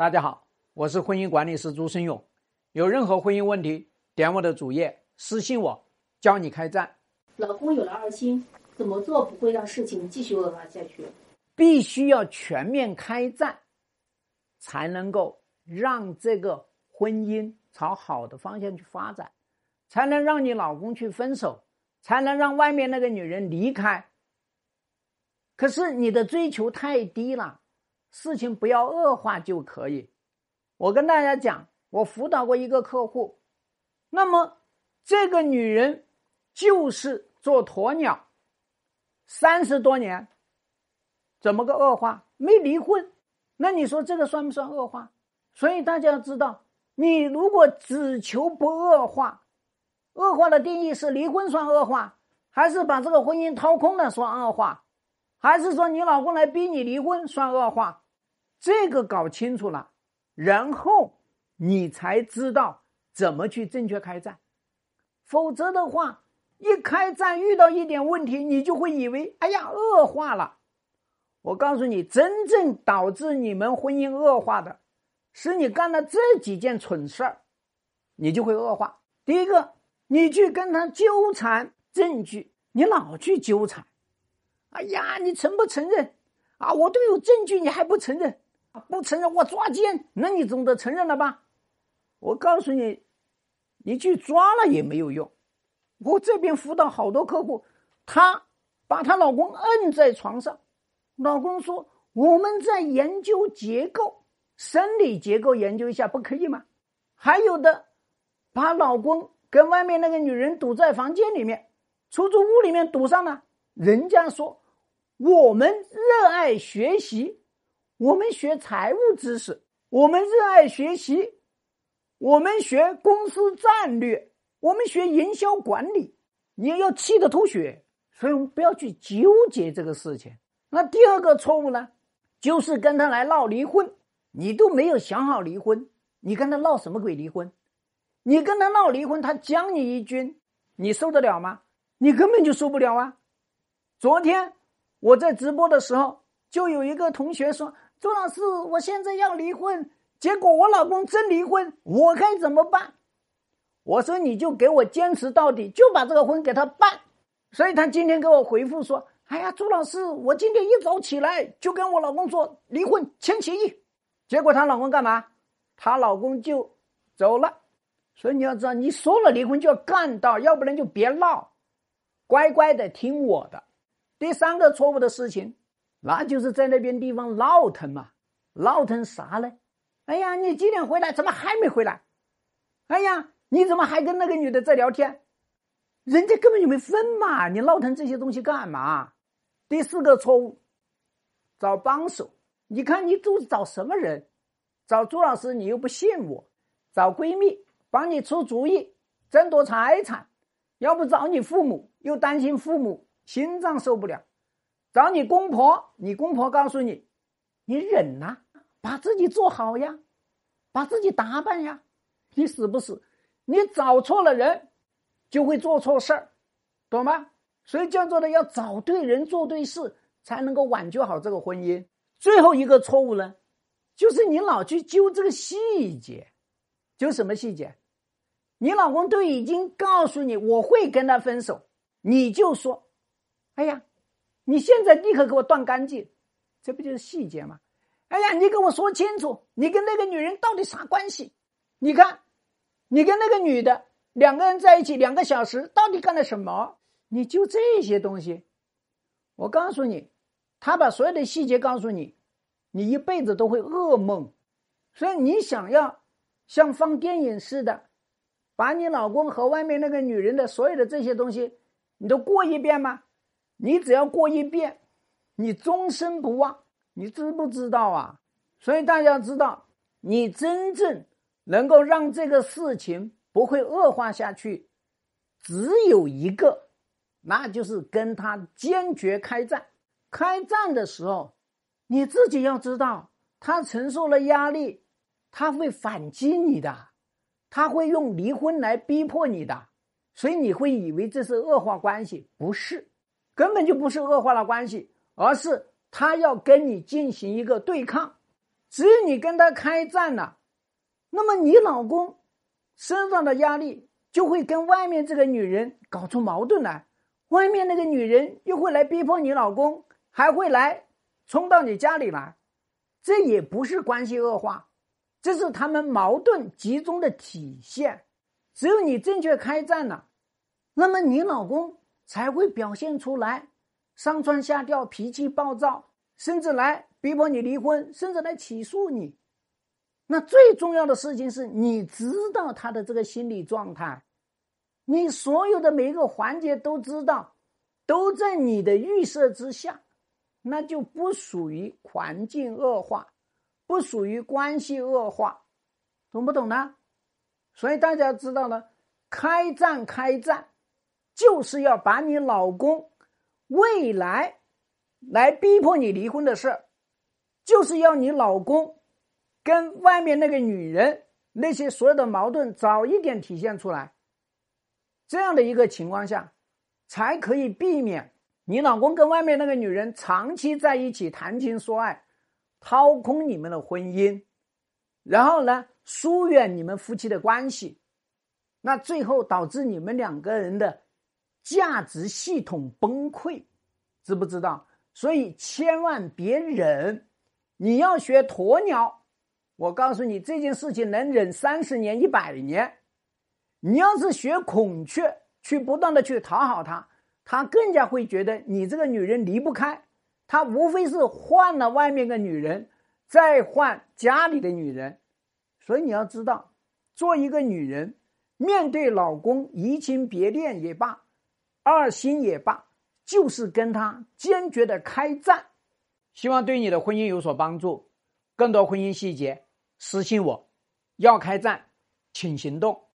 大家好，我是婚姻管理师朱生勇。有任何婚姻问题，点我的主页私信我，教你开战。老公有了二心，怎么做不会让事情继续恶化下去？必须要全面开战，才能够让这个婚姻朝好的方向去发展，才能让你老公去分手，才能让外面那个女人离开。可是你的追求太低了，事情不要恶化就可以。我跟大家讲，我辅导过一个客户，那么这个女人就是做鸵鸟，三十多年，怎么个恶化？没离婚，那你说这个算不算恶化？所以大家要知道，你如果只求不恶化，恶化的定义是离婚算恶化，还是把这个婚姻掏空了算恶化？还是说你老公来逼你离婚算恶化？这个搞清楚了，然后你才知道怎么去正确开战。否则的话，一开战遇到一点问题，你就会以为哎呀恶化了。我告诉你，真正导致你们婚姻恶化的，是你干了这几件蠢事儿，你就会恶化。第一个，你去跟他纠缠证据，你老去纠缠。哎呀，你承不承认？啊，我都有证据，你还不承认？不承认我抓奸，那你总得承认了吧？我告诉你，你去抓了也没有用。我这边辅导好多客户，她把她老公摁在床上，老公说我们在研究结构，生理结构研究一下，不可以吗？还有的，把老公跟外面那个女人堵在房间里面，出租屋里面堵上了，人家说。我们热爱学习，我们学财务知识，我们热爱学习，我们学公司战略，我们学营销管理。你要气得吐血，所以我们不要去纠结这个事情。那第二个错误呢，就是跟他来闹离婚，你都没有想好离婚，你跟他闹什么鬼离婚？你跟他闹离婚，他将你一军，你受得了吗？你根本就受不了啊！昨天。我在直播的时候，就有一个同学说：“周老师，我现在要离婚，结果我老公真离婚，我该怎么办？”我说：“你就给我坚持到底，就把这个婚给他办。”所以他今天给我回复说：“哎呀，朱老师，我今天一早起来就跟我老公说离婚签协议，结果她老公干嘛？她老公就走了。所以你要知道，你说了离婚就要干到，要不然就别闹，乖乖的听我的。”第三个错误的事情，那就是在那边地方闹腾嘛，闹腾啥呢？哎呀，你几点回来？怎么还没回来？哎呀，你怎么还跟那个女的在聊天？人家根本就没分嘛，你闹腾这些东西干嘛？第四个错误，找帮手。你看你都找什么人？找朱老师，你又不信我；找闺蜜帮你出主意，争夺财产；要不找你父母，又担心父母。心脏受不了，找你公婆，你公婆告诉你，你忍呐，把自己做好呀，把自己打扮呀，你死不死？你找错了人，就会做错事儿，懂吗？所以叫做的要找对人做对事，才能够挽救好这个婚姻。最后一个错误呢，就是你老去揪这个细节，揪什么细节？你老公都已经告诉你我会跟他分手，你就说。哎呀，你现在立刻给我断干净，这不就是细节吗？哎呀，你跟我说清楚，你跟那个女人到底啥关系？你看，你跟那个女的两个人在一起两个小时，到底干了什么？你就这些东西，我告诉你，他把所有的细节告诉你，你一辈子都会噩梦。所以你想要像放电影似的，把你老公和外面那个女人的所有的这些东西，你都过一遍吗？你只要过一遍，你终身不忘。你知不知道啊？所以大家知道，你真正能够让这个事情不会恶化下去，只有一个，那就是跟他坚决开战。开战的时候，你自己要知道，他承受了压力，他会反击你的，他会用离婚来逼迫你的，所以你会以为这是恶化关系，不是。根本就不是恶化了关系，而是他要跟你进行一个对抗，只有你跟他开战了，那么你老公身上的压力就会跟外面这个女人搞出矛盾来，外面那个女人又会来逼迫你老公，还会来冲到你家里来，这也不是关系恶化，这是他们矛盾集中的体现。只有你正确开战了，那么你老公才会表现出来上蹿下跳、脾气暴躁，甚至来逼迫你离婚，甚至来起诉你。那最重要的事情是你知道他的这个心理状态，你所有的每一个环节都知道，都在你的预设之下，那就不属于环境恶化，不属于关系恶化，懂不懂呢？所以大家知道了，开战开战，就是要把你老公未来来逼迫你离婚的事儿，就是要你老公跟外面那个女人那些所有的矛盾早一点体现出来。这样的一个情况下，才可以避免你老公跟外面那个女人长期在一起谈情说爱，掏空你们的婚姻，然后呢？疏远你们夫妻的关系，那最后导致你们两个人的价值系统崩溃，知不知道？所以千万别忍，你要学鸵鸟。我告诉你，这件事情能忍三十年、一百年。你要是学孔雀，去不断的去讨好他，他更加会觉得你这个女人离不开。他无非是换了外面的女人，再换家里的女人。所以你要知道，做一个女人，面对老公移情别恋也罢，二心也罢，就是跟他坚决的开战。希望对你的婚姻有所帮助。更多婚姻细节，私信我。要开战，请行动。